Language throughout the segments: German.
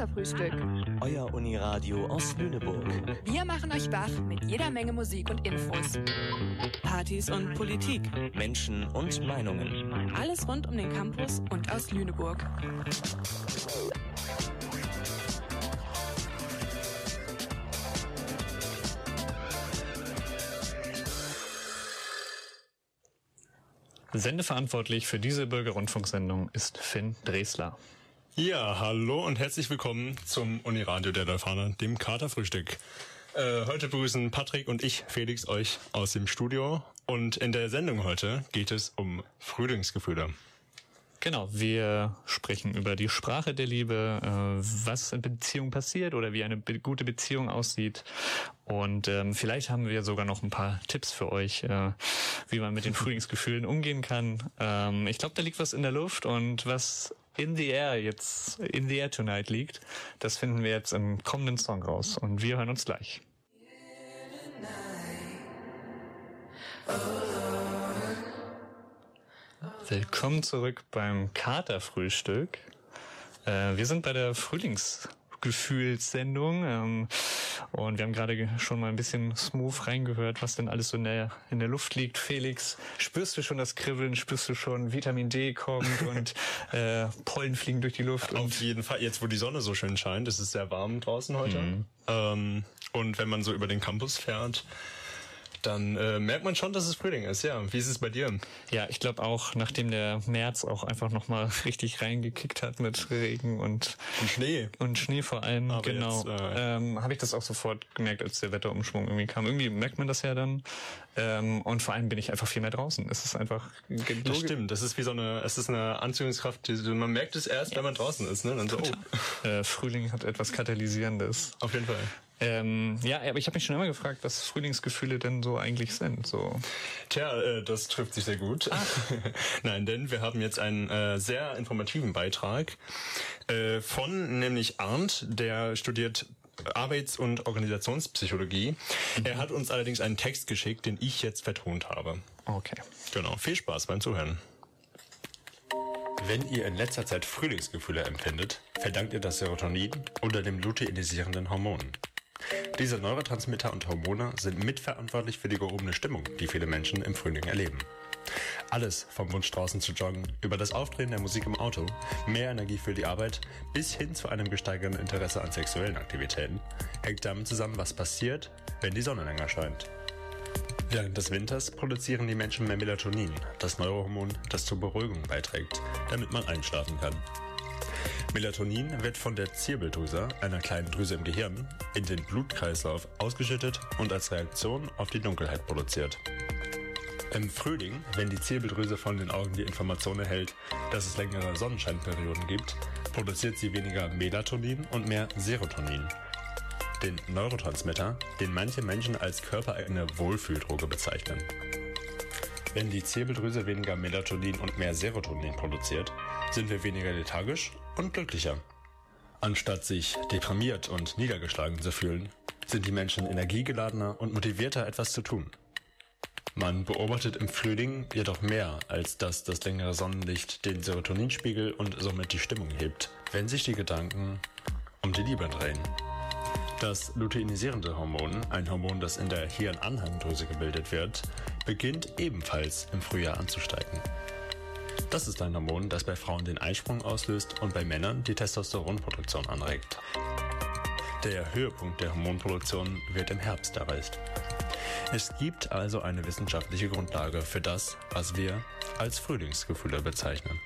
Katerfrühstück. Euer Uniradio aus Lüneburg. Wir machen euch wach mit jeder Menge Musik und Infos. Partys und Politik. Menschen und Meinungen. Alles rund um den Campus und aus Lüneburg. Sendeverantwortlich für diese Bürgerrundfunksendung ist Finn Dresler. Ja, hallo und herzlich willkommen zum Uniradio der Dolphaner, dem Katerfrühstück. Äh, heute begrüßen Patrick und ich, Felix, euch aus dem Studio. Und in der Sendung heute geht es um Frühlingsgefühle. Genau, wir sprechen über die Sprache der Liebe, äh, was in Beziehung passiert oder wie eine gute Beziehung aussieht. Und ähm, vielleicht haben wir sogar noch ein paar Tipps für euch, äh, wie man mit den Frühlingsgefühlen umgehen kann. Ähm, ich glaube, da liegt was in der Luft und was in the air jetzt, in the air tonight liegt, das finden wir jetzt im kommenden Song raus. Und wir hören uns gleich. Willkommen zurück beim Katerfrühstück. Äh, wir sind bei der Frühlingsgefühlssendung ähm, und wir haben gerade schon mal ein bisschen smooth reingehört, was denn alles so in der, in der Luft liegt. Felix, spürst du schon das Kribbeln? Spürst du schon Vitamin D kommt und äh, Pollen fliegen durch die Luft? Auf jeden Fall, jetzt wo die Sonne so schön scheint, es ist sehr warm draußen heute. Mhm. Ähm, und wenn man so über den Campus fährt, dann äh, merkt man schon, dass es Frühling ist. Ja, wie ist es bei dir? Ja, ich glaube auch, nachdem der März auch einfach nochmal richtig reingekickt hat mit Regen und, und Schnee und Schnee vor allem, Aber genau, äh, ähm, habe ich das auch sofort gemerkt, als der Wetterumschwung irgendwie kam. Irgendwie merkt man das ja dann. Ähm, und vor allem bin ich einfach viel mehr draußen. Es ist einfach. Das stimmt. Das ist wie so eine, es ist eine Anziehungskraft. Die, man merkt es erst, ja. wenn man draußen ist. Ne? Dann so, oh. äh, Frühling hat etwas katalysierendes. Auf jeden Fall. Ähm, ja, aber ich habe mich schon immer gefragt, was Frühlingsgefühle denn so eigentlich sind. So. Tja, äh, das trifft sich sehr gut. Ah. Nein, denn wir haben jetzt einen äh, sehr informativen Beitrag äh, von nämlich Arndt, der studiert Arbeits- und Organisationspsychologie. Mhm. Er hat uns allerdings einen Text geschickt, den ich jetzt vertont habe. Okay. Genau. Viel Spaß beim Zuhören. Wenn ihr in letzter Zeit Frühlingsgefühle empfindet, verdankt ihr das Serotonin oder dem luteinisierenden Hormon. Diese Neurotransmitter und Hormone sind mitverantwortlich für die gehobene Stimmung, die viele Menschen im Frühling erleben. Alles vom Wunsch draußen zu joggen, über das Aufdrehen der Musik im Auto, mehr Energie für die Arbeit, bis hin zu einem gesteigerten Interesse an sexuellen Aktivitäten, hängt damit zusammen, was passiert, wenn die Sonne länger scheint. Während des Winters produzieren die Menschen mehr Melatonin, das Neurohormon, das zur Beruhigung beiträgt, damit man einschlafen kann. Melatonin wird von der Zirbeldrüse, einer kleinen Drüse im Gehirn, in den Blutkreislauf ausgeschüttet und als Reaktion auf die Dunkelheit produziert. Im Frühling, wenn die Zirbeldrüse von den Augen die Information erhält, dass es längere Sonnenscheinperioden gibt, produziert sie weniger Melatonin und mehr Serotonin, den Neurotransmitter, den manche Menschen als körpereigene Wohlfühldroge bezeichnen. Wenn die Zirbeldrüse weniger Melatonin und mehr Serotonin produziert, sind wir weniger lethargisch und glücklicher. Anstatt sich deprimiert und niedergeschlagen zu fühlen, sind die Menschen energiegeladener und motivierter, etwas zu tun. Man beobachtet im Frühling jedoch mehr, als dass das längere Sonnenlicht den Serotoninspiegel und somit die Stimmung hebt, wenn sich die Gedanken um die Liebe drehen. Das luteinisierende Hormon, ein Hormon, das in der Hirnanhangdrüse gebildet wird, beginnt ebenfalls im Frühjahr anzusteigen. Das ist ein Hormon, das bei Frauen den Eisprung auslöst und bei Männern die Testosteronproduktion anregt. Der Höhepunkt der Hormonproduktion wird im Herbst erreicht. Es gibt also eine wissenschaftliche Grundlage für das, was wir als Frühlingsgefühle bezeichnen.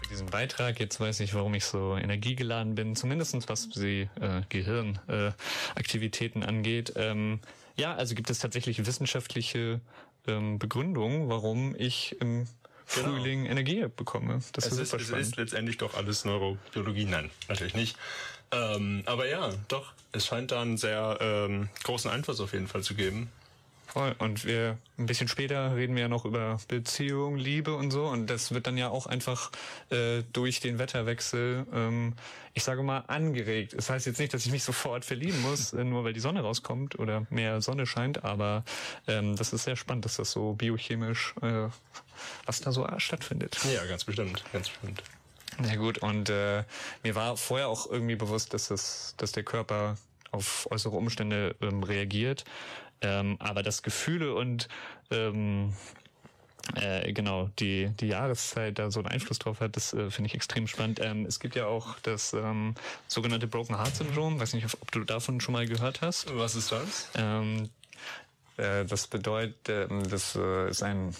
Für diesen Beitrag, jetzt weiß ich, warum ich so energiegeladen bin, zumindest was die äh, Gehirnaktivitäten äh, angeht. Ähm, ja, also gibt es tatsächlich wissenschaftliche ähm, Begründung, warum ich im Genau. Frühling Energie bekomme. Das es ist, es ist letztendlich doch alles Neurobiologie. Nein, natürlich nicht. Ähm, aber ja, doch, es scheint da einen sehr ähm, großen Einfluss auf jeden Fall zu geben. Voll. Und wir ein bisschen später reden wir ja noch über Beziehung, Liebe und so. Und das wird dann ja auch einfach äh, durch den Wetterwechsel, ähm, ich sage mal, angeregt. Das heißt jetzt nicht, dass ich mich sofort verlieben muss, äh, nur weil die Sonne rauskommt oder mehr Sonne scheint, aber ähm, das ist sehr spannend, dass das so biochemisch, äh, was da so stattfindet. Ja, ganz bestimmt, ganz bestimmt. Na gut, und äh, mir war vorher auch irgendwie bewusst, dass, es, dass der Körper auf äußere Umstände ähm, reagiert. Ähm, aber das Gefühle und ähm, äh, genau, die, die Jahreszeit da so einen Einfluss drauf hat, das äh, finde ich extrem spannend. Ähm, es gibt ja auch das ähm, sogenannte Broken Heart Syndrom. Weiß nicht, ob du davon schon mal gehört hast. Was ist das? Ähm, äh, das bedeutet, ähm, das äh, ist ein,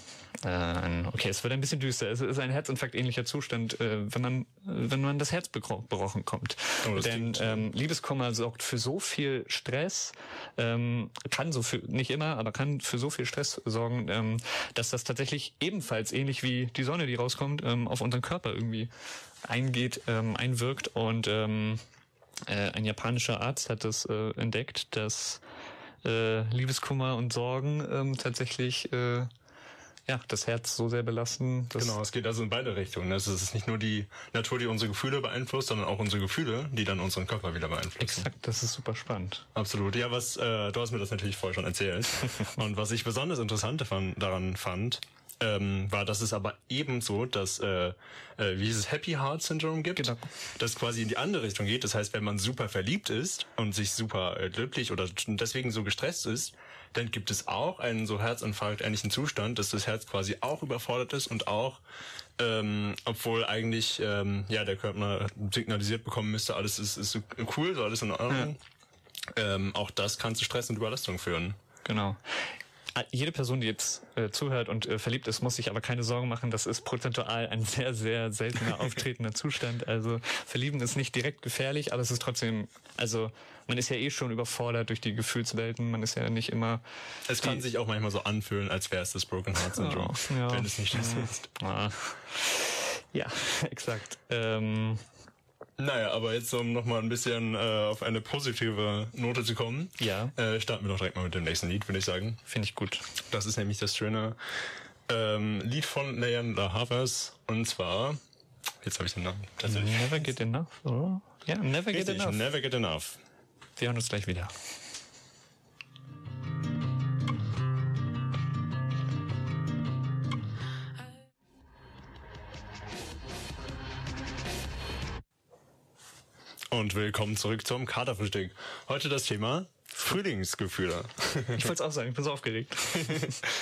äh, ein, okay, es wird ein bisschen düster. Es ist ein Herzinfarkt-ähnlicher Zustand, äh, wenn man, wenn man das Herz gebrochen kommt. Oh, Denn ähm, Liebeskummer sorgt für so viel Stress, ähm, kann so für, nicht immer, aber kann für so viel Stress sorgen, ähm, dass das tatsächlich ebenfalls ähnlich wie die Sonne, die rauskommt, ähm, auf unseren Körper irgendwie eingeht, ähm, einwirkt und ähm, äh, ein japanischer Arzt hat das äh, entdeckt, dass äh, Liebeskummer und Sorgen ähm, tatsächlich äh, ja das Herz so sehr belasten. Genau, es geht also in beide Richtungen. Es ist nicht nur die Natur, die unsere Gefühle beeinflusst, sondern auch unsere Gefühle, die dann unseren Körper wieder beeinflussen. Exakt, das ist super spannend. Absolut. Ja, was äh, du hast mir das natürlich vorher schon erzählt. Und was ich besonders interessant daran fand, ähm, war, dass es aber ebenso das, äh, äh, wie dieses Happy Heart Syndrome gibt, Genau. das quasi in die andere Richtung geht. Das heißt, wenn man super verliebt ist und sich super äh, glücklich oder deswegen so gestresst ist, dann gibt es auch einen so Herzinfarkt-ähnlichen Zustand, dass das Herz quasi auch überfordert ist und auch, ähm, obwohl eigentlich ähm, ja der Körper signalisiert bekommen müsste, alles ist, ist cool, so alles in Ordnung. Ähm, auch das kann zu Stress und Überlastung führen. Genau. Ah, Jede Person, die jetzt äh, zuhört und äh, verliebt ist, muss sich aber keine Sorgen machen. Das ist prozentual ein sehr, sehr seltener auftretender Zustand. Also verlieben ist nicht direkt gefährlich, aber es ist trotzdem, also man ist ja eh schon überfordert durch die Gefühlswelten. Man ist ja nicht immer. Es kann sich auch manchmal so anfühlen, als wäre es das Broken Heart Syndrome, Ja, ja. wenn es nicht das ist. Ah. Ja, exakt. Ähm, Naja, aber jetzt um nochmal ein bisschen äh, auf eine positive Note zu kommen, Ja. äh, starten wir doch direkt mal mit dem nächsten Lied, würde ich sagen. Finde ich gut. Das ist nämlich das schöne ähm, Lied von Leon La Havas und zwar, jetzt habe ich den Namen tatsächlich. Never get enough, oder? Ja, never get Richtig, enough. Never Get Enough. Wir hören uns gleich wieder. Und willkommen zurück zum Katerfrühstück. Heute das Thema Frühlingsgefühle. Ich wollte es auch sagen, ich bin so aufgeregt.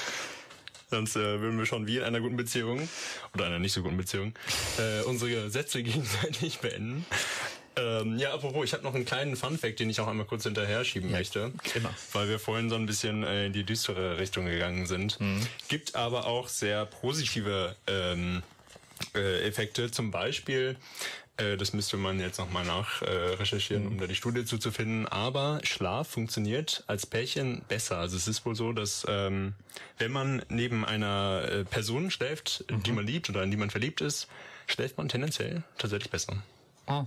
Sonst äh, würden wir schon wie in einer guten Beziehung oder einer nicht so guten Beziehung äh, unsere Sätze gegenseitig beenden. Ähm, ja, apropos, ich habe noch einen kleinen Funfact, den ich auch einmal kurz hinterher schieben möchte. immer. Weil wir vorhin so ein bisschen äh, in die düstere Richtung gegangen sind. Gibt aber auch sehr positive ähm, äh, Effekte. Zum Beispiel, das müsste man jetzt nochmal nach äh, recherchieren, um da die Studie zuzufinden, aber Schlaf funktioniert als Pärchen besser. Also es ist wohl so, dass ähm, wenn man neben einer äh, Person schläft, die man liebt oder in die man verliebt ist, schläft man tendenziell tatsächlich besser. Oh.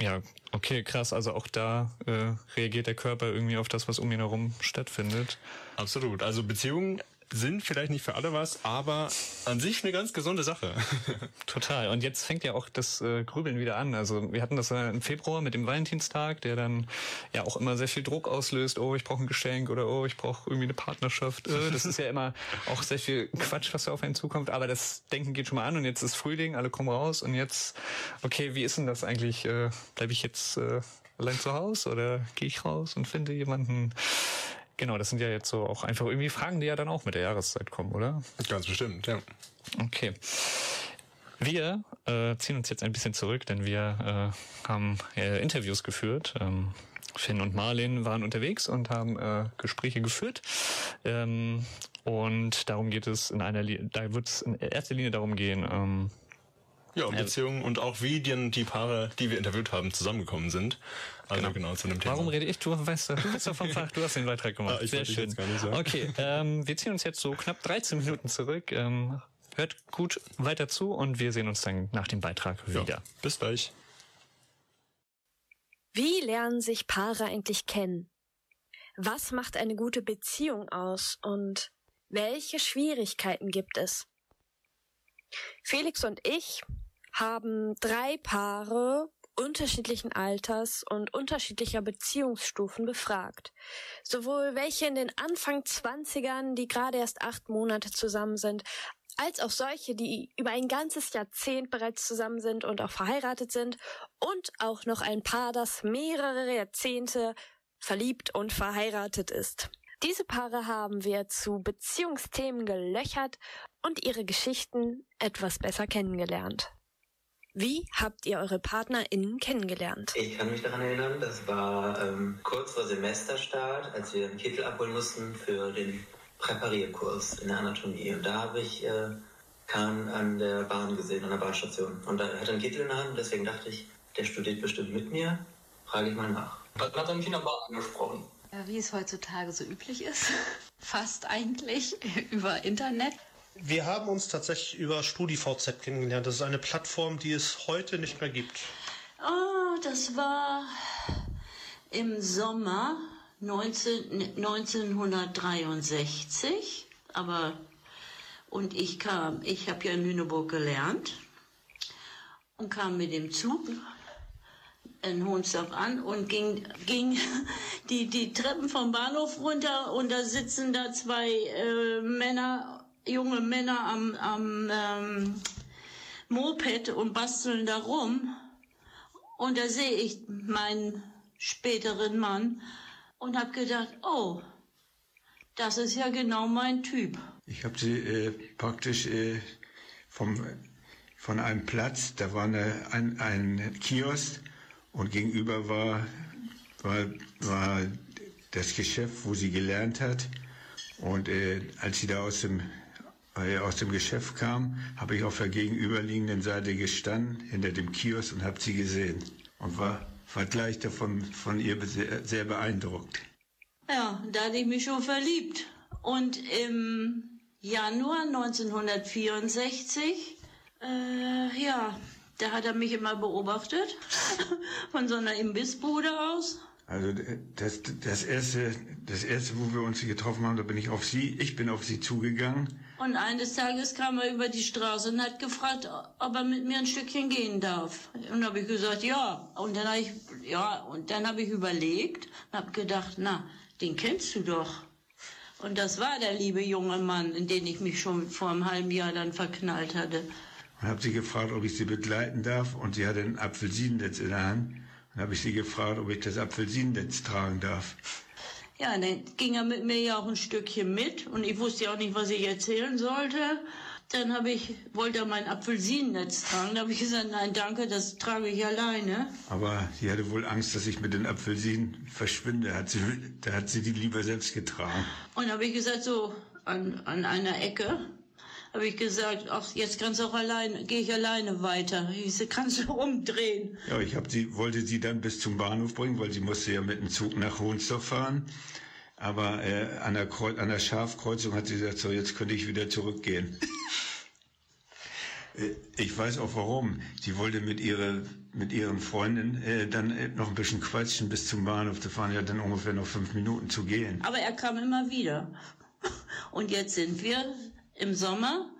Ja, okay, krass. Also auch da äh, reagiert der Körper irgendwie auf das, was um ihn herum stattfindet. Absolut. Also Beziehungen sind vielleicht nicht für alle was, aber an sich eine ganz gesunde Sache. Total. Und jetzt fängt ja auch das äh, Grübeln wieder an. Also wir hatten das ja im Februar mit dem Valentinstag, der dann ja auch immer sehr viel Druck auslöst. Oh, ich brauche ein Geschenk oder oh, ich brauche irgendwie eine Partnerschaft. Äh, das ist ja immer auch sehr viel Quatsch, was da auf einen zukommt. Aber das Denken geht schon mal an und jetzt ist Frühling, alle kommen raus und jetzt, okay, wie ist denn das eigentlich? Äh, Bleibe ich jetzt äh, allein zu Hause oder gehe ich raus und finde jemanden? Genau, das sind ja jetzt so auch einfach irgendwie Fragen, die ja dann auch mit der Jahreszeit kommen, oder? ganz bestimmt, ja. Okay. Wir äh, ziehen uns jetzt ein bisschen zurück, denn wir äh, haben äh, Interviews geführt. Ähm, Finn und Marlin waren unterwegs und haben äh, Gespräche geführt. Ähm, und darum geht es in einer, Li da wird es in erster Linie darum gehen, ähm, Ja, um Beziehungen und auch wie die, die Paare, die wir interviewt haben, zusammengekommen sind. Also genau, zu dem Thema. Warum rede ich? Du weißt, du bist doch vom Fach, du hast den Beitrag gemacht. Ah, ich Sehr schön. jetzt gar nicht sagen. Okay, ähm, wir ziehen uns jetzt so knapp 13 Minuten zurück. Ähm, hört gut weiter zu und wir sehen uns dann nach dem Beitrag ja. wieder. Bis gleich. Wie lernen sich Paare eigentlich kennen? Was macht eine gute Beziehung aus und welche Schwierigkeiten gibt es? Felix und ich haben drei Paare unterschiedlichen Alters und unterschiedlicher Beziehungsstufen befragt. Sowohl welche in den Anfang Zwanzigern, die gerade erst acht Monate zusammen sind, als auch solche, die über ein ganzes Jahrzehnt bereits zusammen sind und auch verheiratet sind und auch noch ein Paar, das mehrere Jahrzehnte verliebt und verheiratet ist. Diese Paare haben wir zu Beziehungsthemen gelöchert und ihre Geschichten etwas besser kennengelernt. Wie habt ihr eure PartnerInnen kennengelernt? Ich kann mich daran erinnern, das war ähm, kurz vor Semesterstart, als wir einen Kittel abholen mussten für den Präparierkurs in der Anatomie. Und da habe ich äh, Kahn an der Bahn gesehen, an der Bahnstation. Und da hat er einen Kittel in der Hand, deswegen dachte ich, der studiert bestimmt mit mir. Frage ich mal nach. Dann hat er mich in der Bahn angesprochen. Wie es heutzutage so üblich ist, fast eigentlich über Internet. Wir haben uns tatsächlich über StudiVZ kennengelernt. Das ist eine Plattform, die es heute nicht mehr gibt. Oh, das war im Sommer 19, 1963. Aber und ich kam, ich habe ja in Lüneburg gelernt und kam mit dem Zug in Hohnsdorf an und ging, ging die, die Treppen vom Bahnhof runter und da sitzen da zwei äh, Männer, junge Männer am, am ähm, Moped und basteln da rum. Und da sehe ich meinen späteren Mann und habe gedacht, oh, das ist ja genau mein Typ. Ich habe sie äh, praktisch äh, vom, von einem Platz, da war eine, ein, ein Kiosk und gegenüber war, war, war das Geschäft, wo sie gelernt hat. Und äh, als sie da aus dem, aus dem Geschäft kam, habe ich auf der gegenüberliegenden Seite gestanden, hinter dem Kiosk und habe sie gesehen. Und war, war gleich davon von ihr sehr, sehr beeindruckt. Ja, da hatte ich mich schon verliebt. Und im Januar 1964, äh, ja, da hat er mich immer beobachtet, von so einer Imbissbude aus. Also das, das, erste, das erste, wo wir uns getroffen haben, da bin ich auf sie, ich bin auf sie zugegangen. Und eines Tages kam er über die Straße und hat gefragt, ob er mit mir ein Stückchen gehen darf. Und habe ich gesagt, ja. Und dann habe ich, ja, und dann habe ich überlegt und habe gedacht, na, den kennst du doch. Und das war der liebe junge Mann, in den ich mich schon vor einem halben Jahr dann verknallt hatte. Und habe sie gefragt, ob ich sie begleiten darf. Und sie hatte ein Apfelsinennetz in der Hand. Und habe ich sie gefragt, ob ich das Apfelsinennetz tragen darf. Ja, dann ging er mit mir ja auch ein Stückchen mit. Und ich wusste ja auch nicht, was ich erzählen sollte. Dann habe ich, wollte er mein Apfelsinennetz tragen. Da habe ich gesagt, nein, danke, das trage ich alleine. Aber sie hatte wohl Angst, dass ich mit den Apfelsinen verschwinde. Hat sie, da hat sie die lieber selbst getragen. Und habe ich gesagt, so an, an einer Ecke, habe ich gesagt, ach, jetzt kannst du auch alleine, gehe ich alleine weiter. Ich so, kannst du umdrehen. Ja, ich hab sie, wollte sie dann bis zum Bahnhof bringen, weil sie musste ja mit dem Zug nach Hohnsdorf fahren. Aber äh, an, der Kreuz, an der Schafkreuzung hat sie gesagt, so jetzt könnte ich wieder zurückgehen. Äh, ich weiß auch warum. Sie wollte mit, ihrer, mit ihren Freunden äh, dann äh, noch ein bisschen quatschen bis zum Bahnhof. Da fahren ja dann ungefähr noch fünf Minuten zu gehen. Aber er kam immer wieder. Und jetzt sind wir im Sommer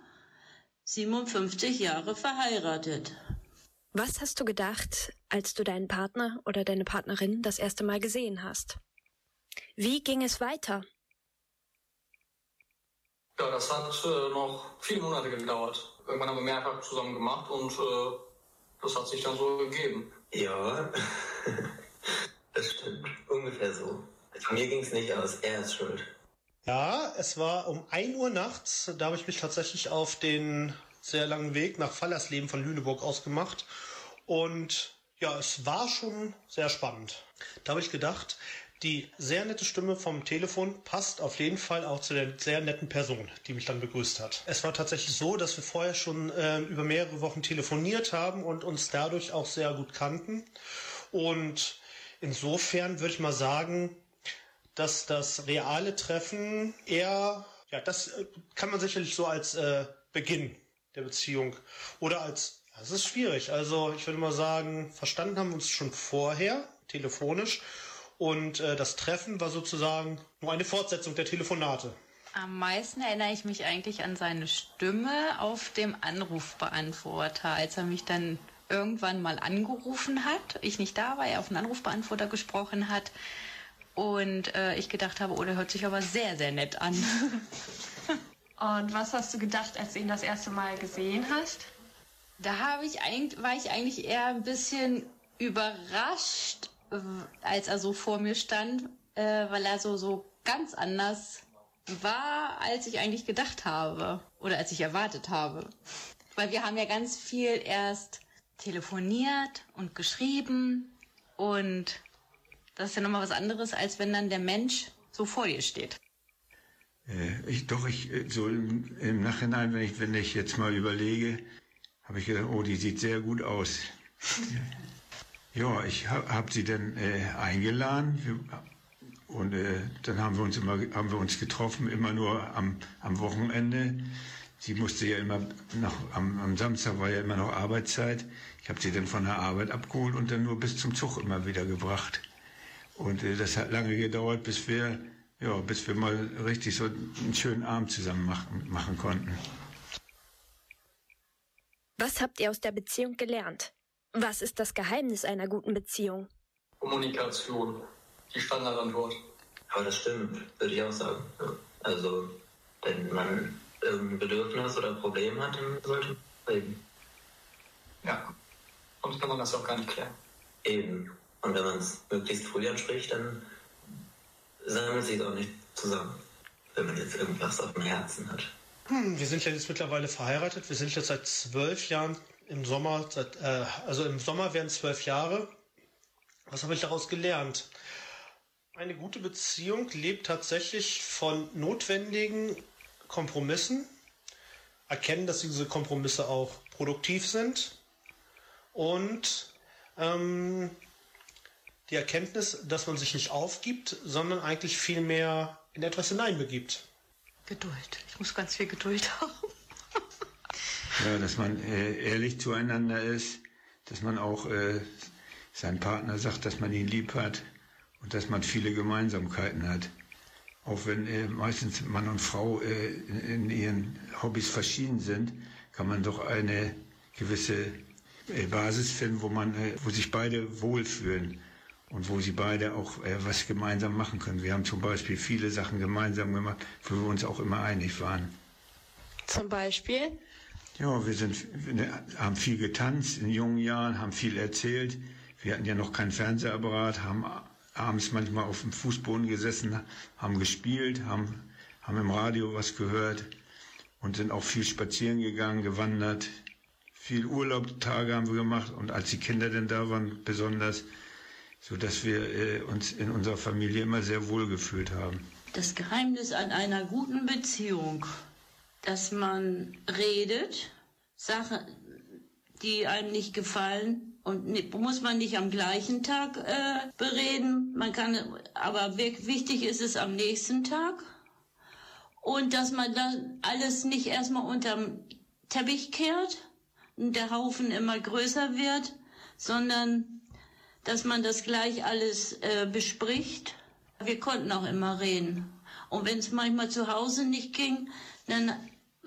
57 Jahre verheiratet. Was hast du gedacht, als du deinen Partner oder deine Partnerin das erste Mal gesehen hast? Wie ging es weiter? Ja, das hat äh, noch viele Monate gedauert. Irgendwann haben wir mehrfach zusammen gemacht und äh, das hat sich dann so gegeben. Ja, das stimmt. Ungefähr so. Von mir ging es nicht aus. Er ist schuld. Ja, es war um 1 Uhr nachts. Da habe ich mich tatsächlich auf den sehr langen Weg nach Fallersleben von Lüneburg ausgemacht. Und ja, es war schon sehr spannend. Da habe ich gedacht, die sehr nette Stimme vom Telefon passt auf jeden Fall auch zu der sehr netten Person, die mich dann begrüßt hat. Es war tatsächlich so, dass wir vorher schon äh, über mehrere Wochen telefoniert haben und uns dadurch auch sehr gut kannten. Und insofern würde ich mal sagen, dass das reale Treffen eher, ja, das äh, kann man sicherlich so als äh, Beginn der Beziehung oder als, ja, es ist schwierig. Also ich würde mal sagen, verstanden haben wir uns schon vorher, telefonisch. Und äh, das Treffen war sozusagen nur eine Fortsetzung der Telefonate. Am meisten erinnere ich mich eigentlich an seine Stimme auf dem Anrufbeantworter, als er mich dann irgendwann mal angerufen hat. Ich nicht da war, er auf den Anrufbeantworter gesprochen hat. Und äh, ich gedacht habe, oh, der hört sich aber sehr, sehr nett an. Und was hast du gedacht, als du ihn das erste Mal gesehen hast? Da habe ich eigentlich, war ich eigentlich eher ein bisschen überrascht, als er so vor mir stand, äh, weil er so, so ganz anders war, als ich eigentlich gedacht habe oder als ich erwartet habe. Weil wir haben ja ganz viel erst telefoniert und geschrieben und das ist ja nochmal was anderes, als wenn dann der Mensch so vor dir steht. Äh, ich, doch, ich, äh, so im, im, Nachhinein, wenn ich, wenn ich jetzt mal überlege, habe ich gedacht, oh, die sieht sehr gut aus. ja, ich habe hab sie dann äh, eingeladen und äh, dann haben wir uns immer haben wir uns getroffen, immer nur am, am Wochenende. Sie musste ja immer noch, am, am Samstag war ja immer noch Arbeitszeit. Ich habe sie dann von der Arbeit abgeholt und dann nur bis zum Zug immer wieder gebracht. Und äh, das hat lange gedauert, bis wir, ja, bis wir mal richtig so einen schönen Abend zusammen machen, machen konnten. Was habt ihr aus der Beziehung gelernt? Was ist das Geheimnis einer guten Beziehung? Kommunikation, die Standardantwort. Aber das stimmt, würde ich auch sagen. Also, wenn man irgendein Bedürfnis oder Problem hat, dann sollte man reden. Ja, sonst kann man das auch gar nicht klären. Eben. Und wenn man es möglichst früh anspricht, dann sammelt sich auch nicht zusammen, wenn man jetzt irgendwas auf dem Herzen hat. Hm, wir sind ja jetzt mittlerweile verheiratet. Wir sind jetzt seit zwölf Jahren im Sommer, seit, äh, also im Sommer werden zwölf Jahre. Was habe ich daraus gelernt? Eine gute Beziehung lebt tatsächlich von notwendigen Kompromissen, erkennen, dass diese Kompromisse auch produktiv sind und ähm, die Erkenntnis, dass man sich nicht aufgibt, sondern eigentlich viel mehr in etwas hineinbegibt. Geduld. Ich muss ganz viel Geduld haben. ja, dass man äh, ehrlich zueinander ist, dass man auch äh, seinem Partner sagt, dass man ihn lieb hat und dass man viele Gemeinsamkeiten hat. Auch wenn äh, meistens Mann und Frau äh, in, in, ihren Hobbys verschieden sind, kann man doch eine gewisse äh, Basis finden, wo man, äh, wo sich beide wohlfühlen und wo sie beide auch äh, was gemeinsam machen können. Wir haben zum Beispiel viele Sachen gemeinsam gemacht, wo wir uns auch immer einig waren. Zum Beispiel? Ja, wir, sind, wir haben viel getanzt in jungen Jahren, haben viel erzählt. Wir hatten ja noch keinen Fernsehapparat, haben abends manchmal auf dem Fußboden gesessen, haben gespielt, haben, haben im Radio was gehört und sind auch viel spazieren gegangen, gewandert. Viel Urlaubstage haben wir gemacht und als die Kinder denn da waren, besonders, so dass wir äh, uns in unserer Familie immer sehr wohl gefühlt haben. Das Geheimnis an einer guten Beziehung, dass man redet, Sachen, die einem nicht gefallen, und muss man nicht am gleichen Tag äh, bereden. Man kann, aber wichtig ist es am nächsten Tag. Und dass man dann alles nicht erstmal unterm Teppich kehrt und der Haufen immer größer wird, sondern dass man das gleich alles äh, bespricht. Wir konnten auch immer reden. Und wenn es manchmal zu Hause nicht ging, dann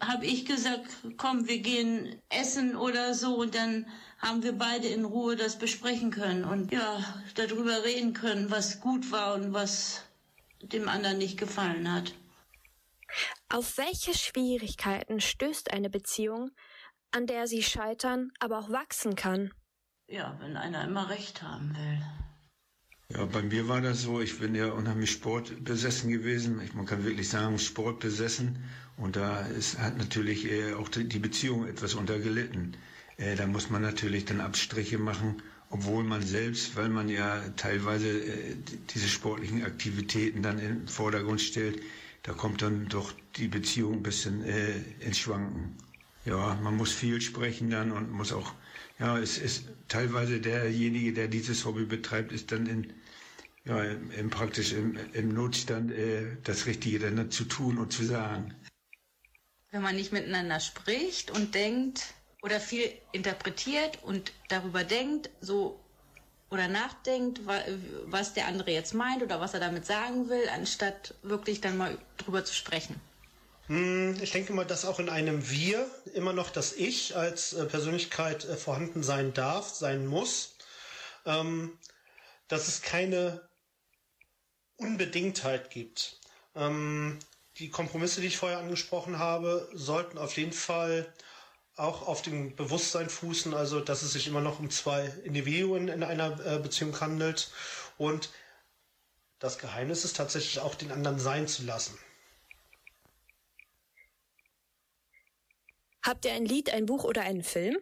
habe ich gesagt, komm, wir gehen essen oder so und dann haben wir beide in Ruhe das besprechen können und ja, darüber reden können, was gut war und was dem anderen nicht gefallen hat. Auf welche Schwierigkeiten stößt eine Beziehung, an der sie scheitern, aber auch wachsen kann? Ja, wenn einer immer recht haben will. Ja, bei mir war das so, ich bin ja unheimlich sportbesessen gewesen. Ich, man kann wirklich sagen, sportbesessen. Und da ist, hat natürlich äh, auch die Beziehung etwas untergelitten. Äh, da muss man natürlich dann Abstriche machen, obwohl man selbst, weil man ja teilweise äh, diese sportlichen Aktivitäten dann im Vordergrund stellt, da kommt dann doch die Beziehung ein bisschen äh, ins Schwanken. Ja, man muss viel sprechen dann und muss auch, ja, es ist teilweise derjenige, der dieses Hobby betreibt, ist dann in, ja, im, im praktisch im, im Notstand äh, das Richtige dann zu tun und zu sagen. Wenn man nicht miteinander spricht und denkt, oder viel interpretiert und darüber denkt, so oder nachdenkt, was der andere jetzt meint oder was er damit sagen will, anstatt wirklich dann mal drüber zu sprechen. Hm, ich denke mal, dass auch in einem Wir immer noch das Ich als äh, Persönlichkeit äh, vorhanden sein darf, sein muss. Ähm, dass es keine Unbedingtheit gibt. Ähm, die Kompromisse, die ich vorher angesprochen habe, sollten auf jeden Fall auch auf dem Bewusstsein fußen, also dass es sich immer noch um zwei Individuen in einer äh, Beziehung handelt und das Geheimnis ist tatsächlich auch den anderen sein zu lassen. Habt ihr ein Lied, ein Buch oder einen Film?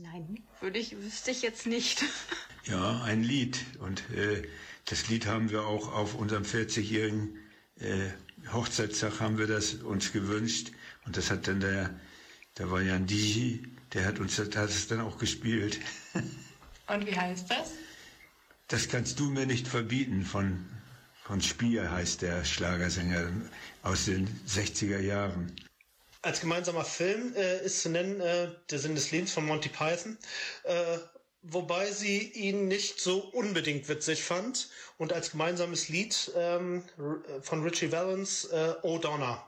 Nein, würde ich, wüsste ich jetzt nicht. Ja, ein Lied. Und äh, das Lied haben wir auch auf unserem 40-jährigen äh, Hochzeitstag haben wir das uns gewünscht. Und das hat dann der, der war Jan Digi, der hat uns das, hat es dann auch gespielt. Und wie heißt das? Das kannst du mir nicht verbieten von, von Spier heißt der Schlagersänger aus den 60er Jahren. Als gemeinsamer Film äh, ist zu nennen äh, Der Sinn des Lebens von Monty Python, äh, wobei sie ihn nicht so unbedingt witzig fand und als gemeinsames Lied ähm, von Richie Valens äh, O'Donnell.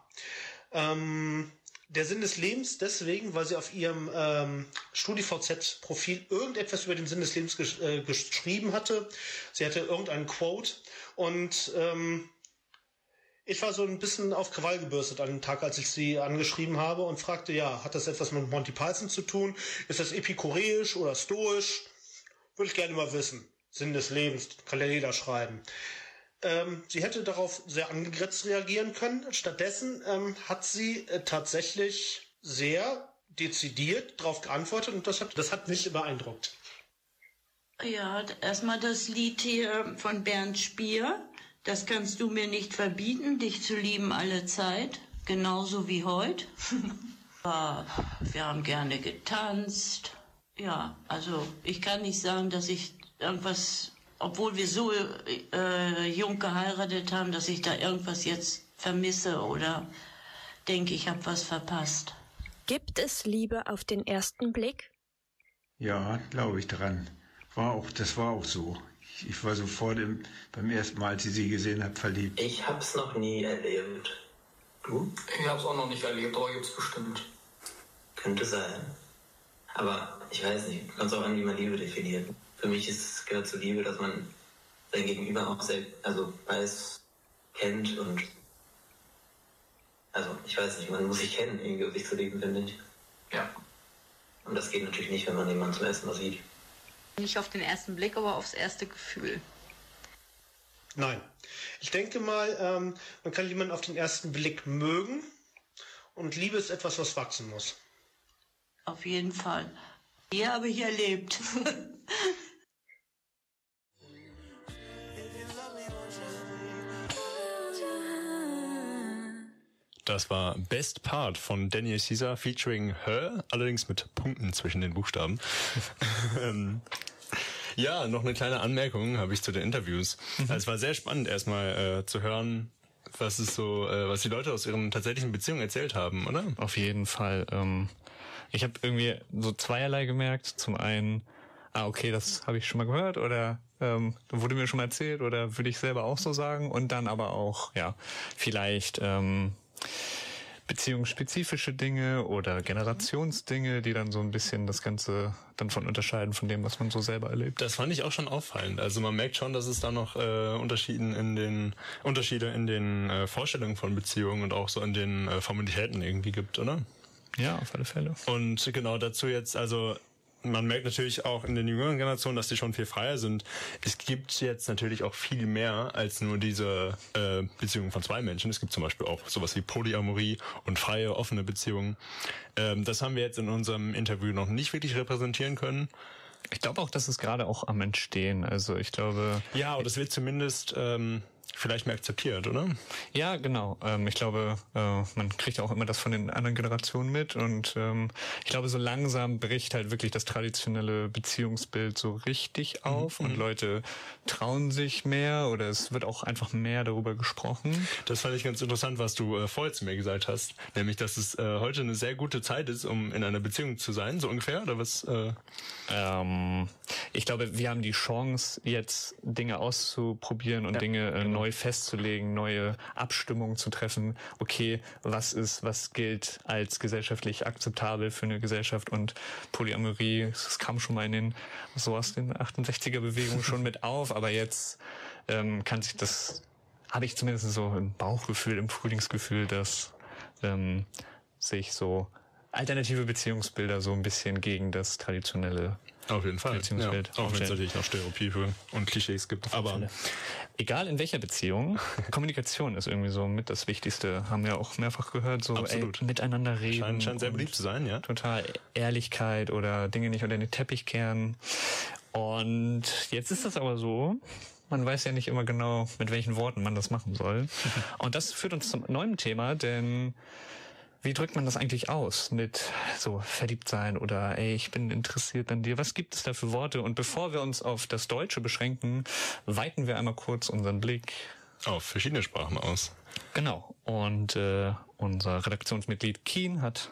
Ähm, der Sinn des Lebens deswegen, weil sie auf ihrem ähm, StudiVZ-Profil irgendetwas über den Sinn des Lebens gesch äh, geschrieben hatte. Sie hatte irgendeinen Quote und ähm, ich war so ein bisschen auf Krawall gebürstet an dem Tag, als ich sie angeschrieben habe und fragte, ja, hat das etwas mit Monty Python zu tun? Ist das epikureisch oder stoisch? Würde ich gerne mal wissen. Sinn des Lebens, kann ja jeder schreiben. Ähm, sie hätte darauf sehr angegritzt reagieren können. Stattdessen ähm, hat sie äh, tatsächlich sehr dezidiert darauf geantwortet und das hat, das hat mich beeindruckt. Ja, erstmal das Lied hier von Bernd Spier. Das kannst du mir nicht verbieten, dich zu lieben alle Zeit, genauso wie heute. wir haben gerne getanzt. Ja, also ich kann nicht sagen, dass ich irgendwas, obwohl wir so äh, jung geheiratet haben, dass ich da irgendwas jetzt vermisse oder denke, ich habe was verpasst. Gibt es Liebe auf den ersten Blick? Ja, glaube ich dran. War auch, das war auch so. Ich war sofort im, beim ersten Mal, als ich sie gesehen habe, verliebt. Ich habe es noch nie erlebt. Du? Ich habe es auch noch nicht erlebt, aber gibt es bestimmt. Könnte sein. Aber ich weiß nicht, kommt auch an, wie man Liebe definiert. Für mich ist, gehört zu Liebe, dass man sein Gegenüber auch sehr, also weiß, kennt und also ich weiß nicht, man muss sich kennen, irgendwie um sich zu lieben, finde ich. Ja. Und das geht natürlich nicht, wenn man jemanden zum ersten Mal sieht. Nicht auf den ersten Blick, aber aufs erste Gefühl. Nein. Ich denke mal, ähm, man kann jemanden auf den ersten Blick mögen und Liebe ist etwas, was wachsen muss. Auf jeden Fall. Die habe ich erlebt. Das war Best Part von Daniel Caesar featuring Her, allerdings mit Punkten zwischen den Buchstaben. Ja, noch eine kleine Anmerkung habe ich zu den Interviews. Also es war sehr spannend erstmal äh, zu hören, was ist so, äh, was die Leute aus ihren tatsächlichen Beziehungen erzählt haben, oder? Auf jeden Fall. Ähm, ich habe irgendwie so zweierlei gemerkt. Zum einen, ah okay, das habe ich schon mal gehört oder ähm, wurde mir schon mal erzählt oder würde ich selber auch so sagen. Und dann aber auch, ja, vielleicht ähm, beziehungsspezifische Dinge oder Generationsdinge, die dann so ein bisschen das Ganze dann von unterscheiden von dem, was man so selber erlebt. Das fand ich auch schon auffallend. Also man merkt schon, dass es da noch äh, Unterschieden in den Unterschiede in den äh, Vorstellungen von Beziehungen und auch so in den äh, Formalitäten irgendwie gibt, oder? Ja, auf alle Fälle. Und genau dazu jetzt, also man merkt natürlich auch in den jüngeren Generationen, dass die schon viel freier sind. Es gibt jetzt natürlich auch viel mehr als nur diese äh, Beziehungen von zwei Menschen. Es gibt zum Beispiel auch sowas wie Polyamorie und freie, offene Beziehungen. Ähm, das haben wir jetzt in unserem Interview noch nicht wirklich repräsentieren können. Ich glaube auch, dass es gerade auch am Entstehen. Also ich glaube. Ja, aber das wird zumindest ähm, vielleicht mehr akzeptiert, oder? Ja, genau. Ähm, ich glaube, äh, man kriegt auch immer das von den anderen Generationen mit und ähm, ich glaube, so langsam bricht halt wirklich das traditionelle Beziehungsbild so richtig auf Mhm. und Leute trauen sich mehr oder es wird auch einfach mehr darüber gesprochen. Das fand ich ganz interessant, was du äh, vorher zu mir gesagt hast, nämlich, dass es äh, heute eine sehr gute Zeit ist, um in einer Beziehung zu sein, so ungefähr, oder was? Äh? Ähm, ich glaube, wir haben die Chance, jetzt Dinge auszuprobieren und Dinge äh, neu festzulegen, neue Abstimmungen zu treffen. Okay, was ist, was gilt als gesellschaftlich akzeptabel für eine Gesellschaft und Polyamorie, das kam schon mal in den, so aus den 68er Bewegungen schon mit auf, aber jetzt ähm, kann sich das habe ich zumindest so ein Bauchgefühl, im Frühlingsgefühl, dass ähm, sich so alternative Beziehungsbilder so ein bisschen gegen das traditionelle auf jeden Fall. Beziehungsbild Ja, auch wenn es natürlich noch Stereotype und Klischees gibt. Aber Egal in welcher Beziehung, Kommunikation ist irgendwie so mit das Wichtigste. Haben wir auch mehrfach gehört, so. Ey, miteinander reden. Scheint- scheint sehr beliebt zu sein, ja. Total Ehrlichkeit oder Dinge nicht unter den Teppich kehren. Und jetzt ist das aber so, man weiß ja nicht immer genau, mit welchen Worten man das machen soll. Und das führt uns zum neuen Thema, denn wie drückt man das eigentlich aus mit so verliebt sein oder ey, ich bin interessiert an dir? Was gibt es da für Worte? Und bevor wir uns auf das Deutsche beschränken, weiten wir einmal kurz unseren Blick auf verschiedene Sprachen aus. Genau. Und äh, unser Redaktionsmitglied Keen hat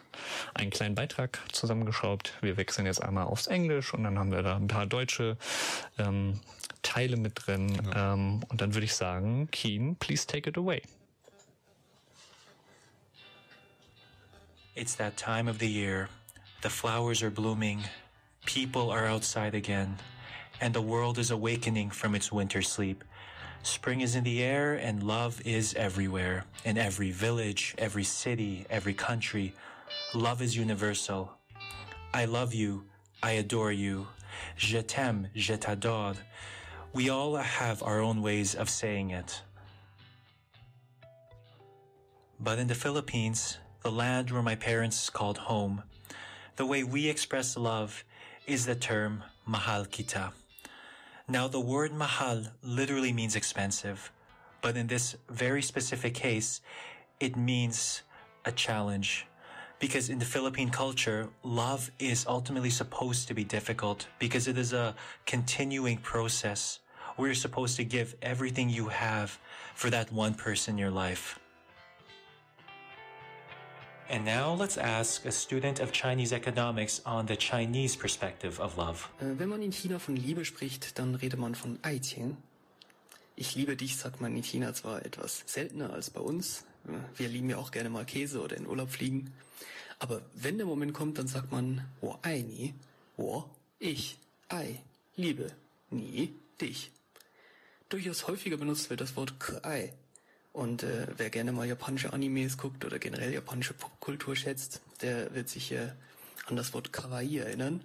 einen kleinen Beitrag zusammengeschraubt. Wir wechseln jetzt einmal aufs Englisch und dann haben wir da ein paar deutsche ähm, Teile mit drin. Ähm, und dann würde ich sagen, Keen, please take it away. It's that time of the year. The flowers are blooming, people are outside again, and the world is awakening from its winter sleep. Spring is in the air and love is everywhere. In every village, every city, every country, love is universal. I love you. I adore you. Je t'aime, je t'adore. We all have our own ways of saying it. But in the Philippines, the land where my parents is called home, the way we express love is the term mahal kita. Now, the word mahal literally means expensive, but in this very specific case, it means a challenge. Because in the Philippine culture, love is ultimately supposed to be difficult because it is a continuing process where you're supposed to give everything you have for that one person in your life. And now let's ask a student of Chinese economics on the Chinese perspective of love. Äh, Wenn man in China von Liebe spricht, dann redet man von Aiqian. Ich liebe dich, sagt man in China zwar etwas seltener als bei uns. Äh, Wir lieben ja auch gerne mal Käse oder in Urlaub fliegen. Aber wenn der Moment kommt, dann sagt man, wo ai ni, wo, ich, ei, liebe, nie, dich. Durchaus häufiger benutzt wird das Wort Kai. Und äh, wer gerne mal japanische Animes guckt oder generell japanische Popkultur schätzt, der wird sich äh, an das Wort Kawaii erinnern.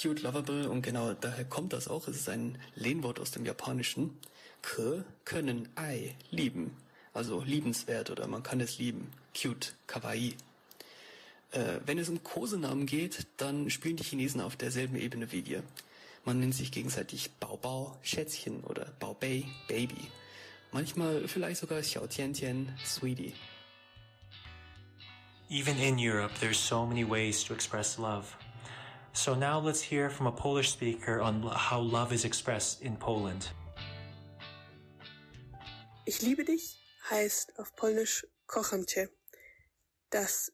Cute, lovable und genau daher kommt das auch. Es ist ein Lehnwort aus dem Japanischen. Ke, können, ei, lieben. Also liebenswert oder man kann es lieben. Cute, kawaii. Äh, wenn es um Kosenamen geht, dann spielen die Chinesen auf derselben Ebene wie wir. Man nennt sich gegenseitig Bao Bao, Schätzchen oder Bao Bei, Baby. Manchmal vielleicht sogar Xiao Tian Tian, Sweetie. Even in Europe, there's so many ways to express love. So now let's hear from a Polish speaker on how love is expressed in Poland. Ich liebe dich heißt auf Polnisch kocham cię. Das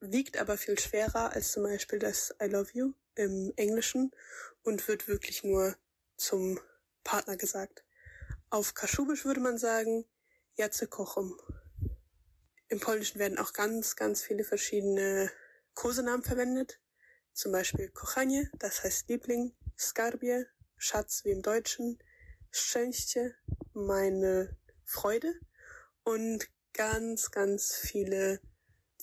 wiegt aber viel schwerer als zum Beispiel das I love you im Englischen und wird wirklich nur zum Partner gesagt. Auf Kaschubisch würde man sagen Jace kocham. Im Polnischen werden auch ganz, ganz viele verschiedene Kosenamen verwendet. Zum Beispiel Kochanie, das heißt Liebling, Skarbie, Schatz wie im Deutschen, Szczęście, meine Freude und ganz, ganz viele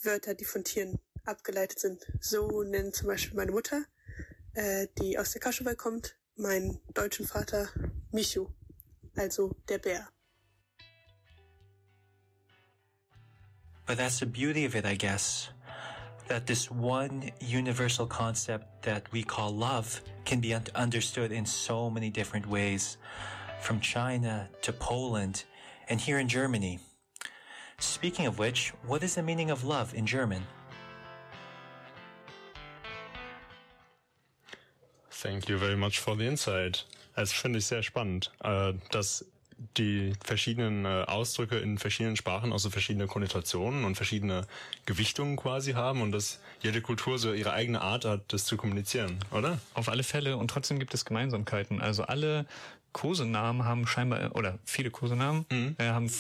Wörter, die von Tieren abgeleitet sind. So nennt zum Beispiel meine Mutter, äh, die aus der Kaschewei kommt, meinen deutschen Vater Michu, also der Bär. But that's the beauty of it, I guess. That this one universal concept that we call love can be un- understood in so many different ways, from China to Poland and here in Germany. Speaking of which, what is the meaning of love in German? Thank you very much for the insight. Das finde ich sehr spannend, äh, dass die verschiedenen äh, Ausdrücke in verschiedenen Sprachen auch so verschiedene Konnotationen und verschiedene Gewichtungen quasi haben und dass jede Kultur so ihre eigene Art hat, das zu kommunizieren, oder? Auf alle Fälle. Und trotzdem gibt es Gemeinsamkeiten. Also alle Kosenamen haben scheinbar, oder viele Kosenamen äh, haben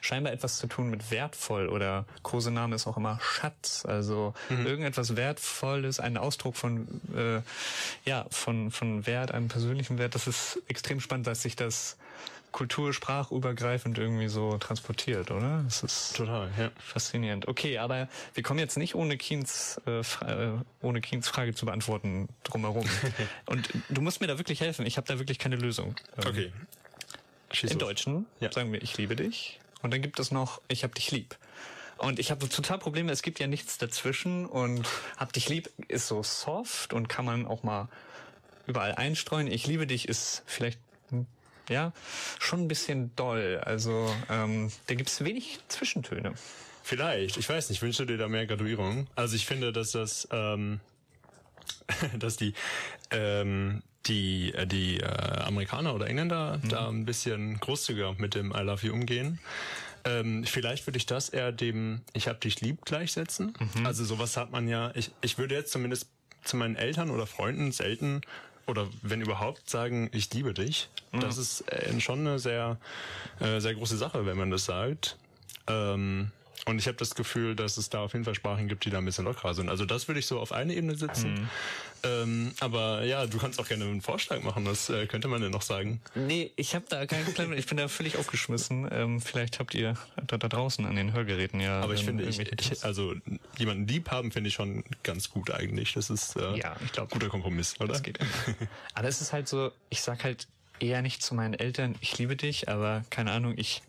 scheinbar etwas zu tun mit wertvoll oder Kosename ist auch immer Schatz. Also irgendetwas Wertvolles, ein Ausdruck von, äh, ja, von, von Wert, einem persönlichen Wert. Das ist extrem spannend, dass sich das Kultur, sprachübergreifend irgendwie so transportiert, oder? Das ist total, ja. faszinierend. Okay, aber wir kommen jetzt nicht ohne Keens, äh, äh, ohne Keens Frage zu beantworten drumherum. Und du musst mir da wirklich helfen. Ich habe da wirklich keine Lösung. Ähm, Okay. Schieß Im los. Deutschen sagen wir, ich liebe dich. Und dann gibt es noch, ich hab dich lieb. Und ich habe total Probleme, es gibt ja nichts dazwischen und hab dich lieb ist so soft und kann man auch mal überall einstreuen. Ich liebe dich ist vielleicht, ja, schon ein bisschen doll. Also ähm, da gibt's wenig Zwischentöne. Vielleicht, ich weiß nicht, wünschst du dir da mehr Graduierung? Also ich finde, dass das, ähm, dass die, ähm, die, äh, die äh, Amerikaner oder Engländer da ein bisschen großzügiger mit dem I love you umgehen. Ähm, vielleicht würde ich das eher dem Ich hab dich lieb gleichsetzen. Also sowas hat man ja, ich, ich würde jetzt zumindest zu meinen Eltern oder Freunden selten oder wenn überhaupt sagen, ich liebe dich. Das ist äh, schon eine sehr, äh, sehr große Sache, wenn man das sagt. Ähm, und ich habe das Gefühl, dass es da auf jeden Fall Sprachen gibt, die da ein bisschen lockerer sind. Also das würde ich so auf eine Ebene setzen. Ähm, aber ja, du kannst auch gerne einen Vorschlag machen. Was äh, könnte man denn noch sagen? Nee, ich habe da keinen Plan. Ich bin da völlig aufgeschmissen. Ähm, vielleicht habt ihr da, da draußen an den Hörgeräten ja. Aber ich ähm, finde, ich, ich, also jemanden lieb haben finde ich schon ganz gut eigentlich. Das ist äh, Ja, ich glaube, guter Kompromiss, oder? Das geht aber es ist halt so, ich sag halt eher nicht zu meinen Eltern, ich liebe dich, aber keine Ahnung, ich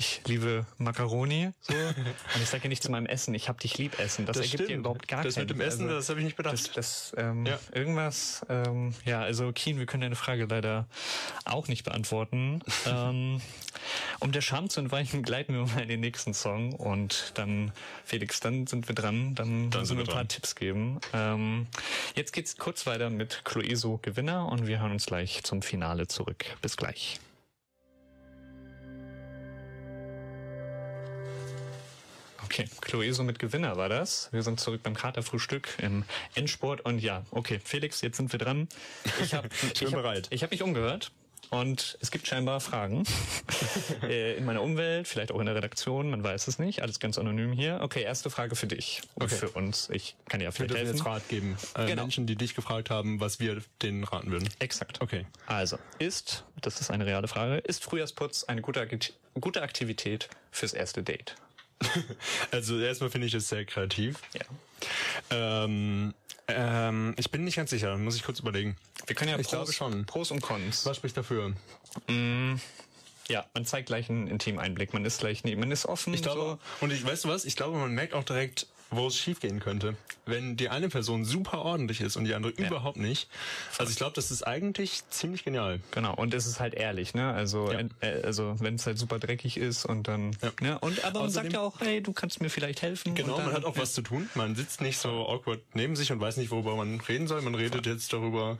ich liebe Macaroni so und ich sage ja nicht zu meinem Essen, ich hab dich lieb essen. Das, Das ergibt ja stimmt. überhaupt gar Das keinen mit dem Essen, das habe ich nicht bedacht. Das, das ähm, Ja. irgendwas, ähm, ja, also Keen, wir können deine Frage leider auch nicht beantworten. ähm, um der Scham zu entweichen, gleiten wir mal in den nächsten Song und dann, Felix, dann sind wir dran, dann, Dann müssen sind wir ein paar. Tipps geben. Ähm, jetzt geht's kurz weiter mit Cloeso Gewinner und wir hören uns gleich zum Finale zurück. Bis gleich. Okay, Cloeso mit Gewinner war das. Wir sind zurück beim Katerfrühstück im Endsport und ja, okay, Felix, jetzt sind wir dran. Ich habe Ich bin bereit. Ich habe mich umgehört und es gibt scheinbar Fragen äh, in meiner Umwelt, vielleicht auch in der Redaktion, man weiß es nicht. Alles ganz anonym hier. Okay, erste Frage für dich und Okay. für uns. Ich kann dir ja vielleicht helfen. jetzt Rat geben. Äh, Genau. Menschen, die dich gefragt haben, was wir denen raten würden. Exakt. Okay. Also, ist, das ist eine reale Frage, ist Frühjahrsputz eine gute, gute Aktivität fürs erste Date? Also erstmal finde ich es sehr kreativ. Ja. Ähm, ähm, ich bin nicht ganz sicher, muss ich kurz überlegen. Wir können ja ich Pros, glaube schon. Pros und Cons. Was spricht dafür? Mm, ja, man zeigt gleich einen intimen Einblick. Man ist gleich, nee, man ist offen. Ich glaube, und ich weißt du was? Ich glaube, man merkt auch direkt, wo es schiefgehen könnte. Wenn die eine Person super ordentlich ist und die andere überhaupt nicht. Also ich glaube, das ist eigentlich ziemlich genial. Genau, und es ist halt ehrlich, ne? Also, en- äh, also wenn es halt super dreckig ist und dann, ne? Und aber man sagt ja auch, hey, du kannst mir vielleicht helfen. Genau, dann, man hat auch was zu tun. Man sitzt nicht so awkward neben sich und weiß nicht, worüber man reden soll. Man redet jetzt darüber,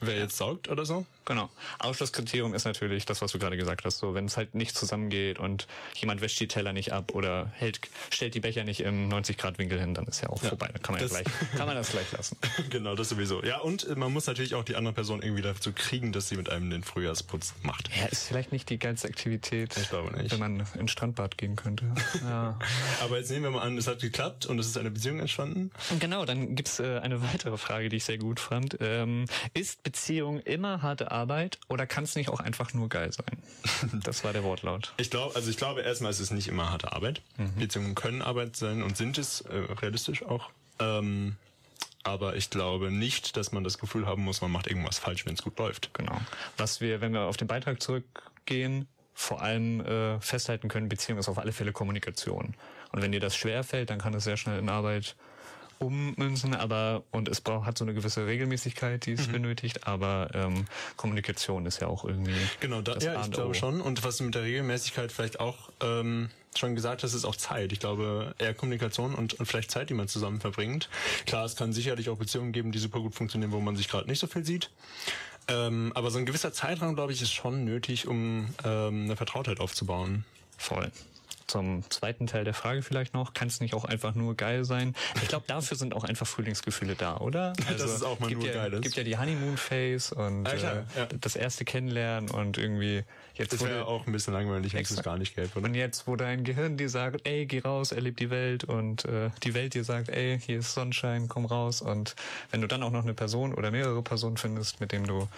wer jetzt saugt oder so. Genau. Ausschlusskriterium ist natürlich das, was du gerade gesagt hast. So, wenn es halt nicht zusammengeht und jemand wäscht die Teller nicht ab oder hält, stellt die Becher nicht im 90-Grad-Winkel hin, dann ist ja auch Ja, vorbei. Dann kann man ja das- gleich, kann man das gleich lassen. genau, das sowieso. Ja, und äh, man muss natürlich auch die andere Person irgendwie dazu kriegen, dass sie mit einem den Frühjahrsputz macht. Ja, ist vielleicht nicht die geilste Aktivität, Ich glaube nicht. wenn man ins Strandbad gehen könnte. Ja. Aber jetzt nehmen wir mal an, es hat geklappt und es ist eine Beziehung entstanden. Genau, dann gibt's äh, eine weitere Frage, die ich sehr gut fand. Ähm, ist Beziehung immer harte Arbeit oder kann es nicht auch einfach nur geil sein? Das war der Wortlaut. Ich glaube, also ich glaube erstmal, es ist nicht immer harte Arbeit. Beziehungen können Arbeit sein und sind es äh, realistisch auch. Ähm, aber ich glaube nicht, dass man das Gefühl haben muss, man macht irgendwas falsch, wenn es gut läuft. Genau. Was wir, wenn wir auf den Beitrag zurückgehen, vor allem äh, festhalten können, Beziehung ist auf alle Fälle Kommunikation. Und wenn dir das schwer fällt, dann kann es sehr schnell in Arbeit ummünzen, aber und es braucht hat so eine gewisse Regelmäßigkeit, die es benötigt, aber ähm, Kommunikation ist ja auch irgendwie Genau, da, das ja, ich glaube schon. Und was du mit der Regelmäßigkeit vielleicht auch ähm, schon gesagt hast, ist auch Zeit. Ich glaube, eher Kommunikation und, und vielleicht Zeit, die man zusammen verbringt. Klar, es kann sicherlich auch Beziehungen geben, die super gut funktionieren, wo man sich gerade nicht so viel sieht. Ähm, aber so ein gewisser Zeitraum, glaube ich, ist schon nötig, um ähm, eine Vertrautheit aufzubauen. Voll. Zum zweiten Teil der Frage vielleicht noch. Kann es nicht auch einfach nur geil sein? Ich glaube, dafür sind auch einfach Frühlingsgefühle da, oder? Also, Dass es auch mal gibt nur ja, geil ist. gibt ja die Honeymoon Phase und Ja, klar, äh, ja. das erste Kennenlernen und irgendwie jetzt Das wäre auch ein bisschen langweilig, wenn es das gar nicht gäbe, oder? und jetzt, wo dein Gehirn dir sagt, ey, geh raus, erleb die Welt und äh, die Welt dir sagt, ey, hier ist Sonnenschein, komm raus und wenn du dann auch noch eine Person oder mehrere Personen findest, mit denen du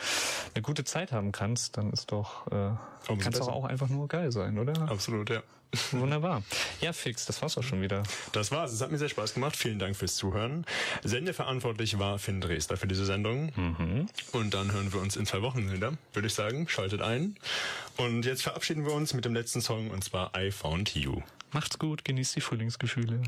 eine gute Zeit haben kannst, dann ist doch, äh, Umso kann es doch besser. auch einfach nur geil sein, oder? Absolut, ja. Wunderbar. Ja, Fix, das war's auch schon wieder. Das war's. Es hat mir sehr Spaß gemacht. Vielen Dank fürs Zuhören. Sendeverantwortlich war Finn Dresder für diese Sendung. Mhm. Und dann hören wir uns in zwei Wochen wieder, würde ich sagen. Schaltet ein. Und jetzt verabschieden wir uns mit dem letzten Song und zwar I Found You. Macht's gut, genießt die Frühlingsgefühle.